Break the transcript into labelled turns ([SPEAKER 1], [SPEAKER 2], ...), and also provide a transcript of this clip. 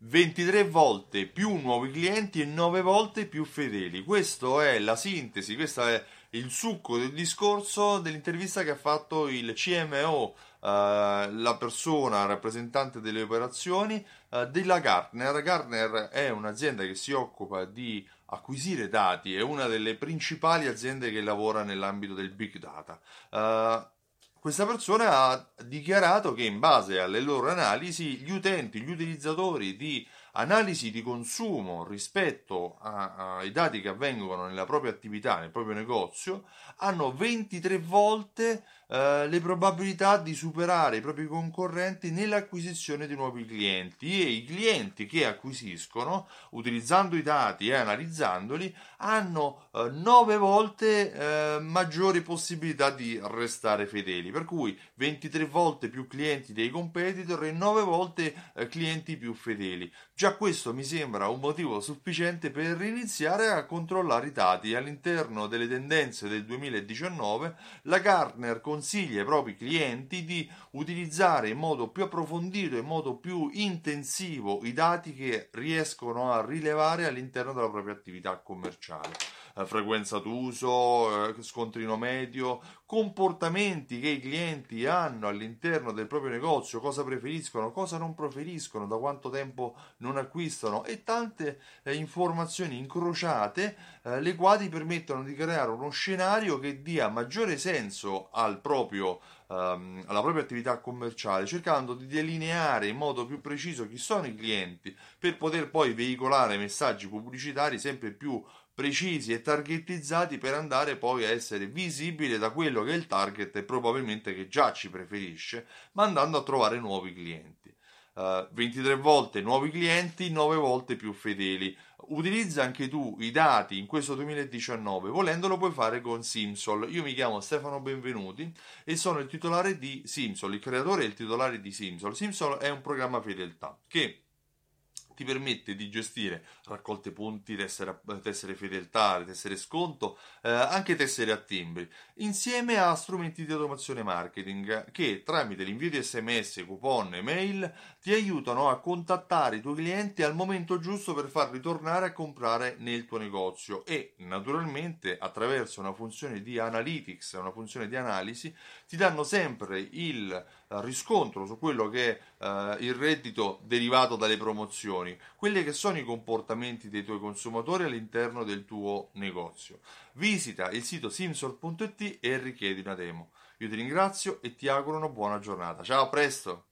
[SPEAKER 1] 23 volte più nuovi clienti e 9 volte più fedeli. Questa è la sintesi, questo è il succo del discorso dell'intervista che ha fatto il CMO, eh, la persona rappresentante delle operazioni eh, della Gartner. Gartner è un'azienda che si occupa di acquisire dati, è una delle principali aziende che lavora nell'ambito del big data. Uh, questa persona ha dichiarato che in base alle loro analisi gli utenti, gli utilizzatori di analisi di consumo rispetto ai dati che avvengono nella propria attività, nel proprio negozio, hanno 23 volte eh, le probabilità di superare i propri concorrenti nell'acquisizione di nuovi clienti e i clienti che acquisiscono utilizzando i dati e analizzandoli hanno eh, 9 volte eh, maggiori possibilità di restare fedeli, per cui 23 volte più clienti dei competitor e 9 volte eh, clienti più fedeli. Già questo mi sembra un motivo sufficiente per iniziare a controllare i dati. All'interno delle tendenze del 2019, la Gartner consiglia ai propri clienti di utilizzare in modo più approfondito, in modo più intensivo i dati che riescono a rilevare all'interno della propria attività commerciale. Eh, frequenza d'uso, eh, scontrino medio, comportamenti che i clienti hanno all'interno del proprio negozio, cosa preferiscono, cosa non preferiscono, da quanto tempo non acquistano e tante eh, informazioni incrociate le quali permettono di creare uno scenario che dia maggiore senso al proprio ehm, alla propria attività commerciale, cercando di delineare in modo più preciso chi sono i clienti per poter poi veicolare messaggi pubblicitari sempre più precisi e targetizzati per andare poi a essere visibili da quello che è il target e probabilmente che già ci preferisce, ma andando a trovare nuovi clienti. Uh, 23 volte nuovi clienti, 9 volte più fedeli. Utilizza anche tu i dati in questo 2019, volendolo puoi fare con Simsol. Io mi chiamo Stefano Benvenuti e sono il titolare di Simsol, il creatore e il titolare di Simsol. Simsol è un programma fedeltà che ti permette di gestire raccolte punti, tessere, tessere fedeltà, tessere sconto, eh, anche tessere a timbri, insieme a strumenti di automazione marketing che tramite l'invio di sms, coupon e mail ti aiutano a contattare i tuoi clienti al momento giusto per farli tornare a comprare nel tuo negozio e naturalmente attraverso una funzione di analytics, una funzione di analisi, ti danno sempre il eh, riscontro su quello che è uh, il reddito derivato dalle promozioni, quelli che sono i comportamenti dei tuoi consumatori all'interno del tuo negozio. Visita il sito simsol.it e richiedi una demo. Io ti ringrazio e ti auguro una buona giornata. Ciao, a presto!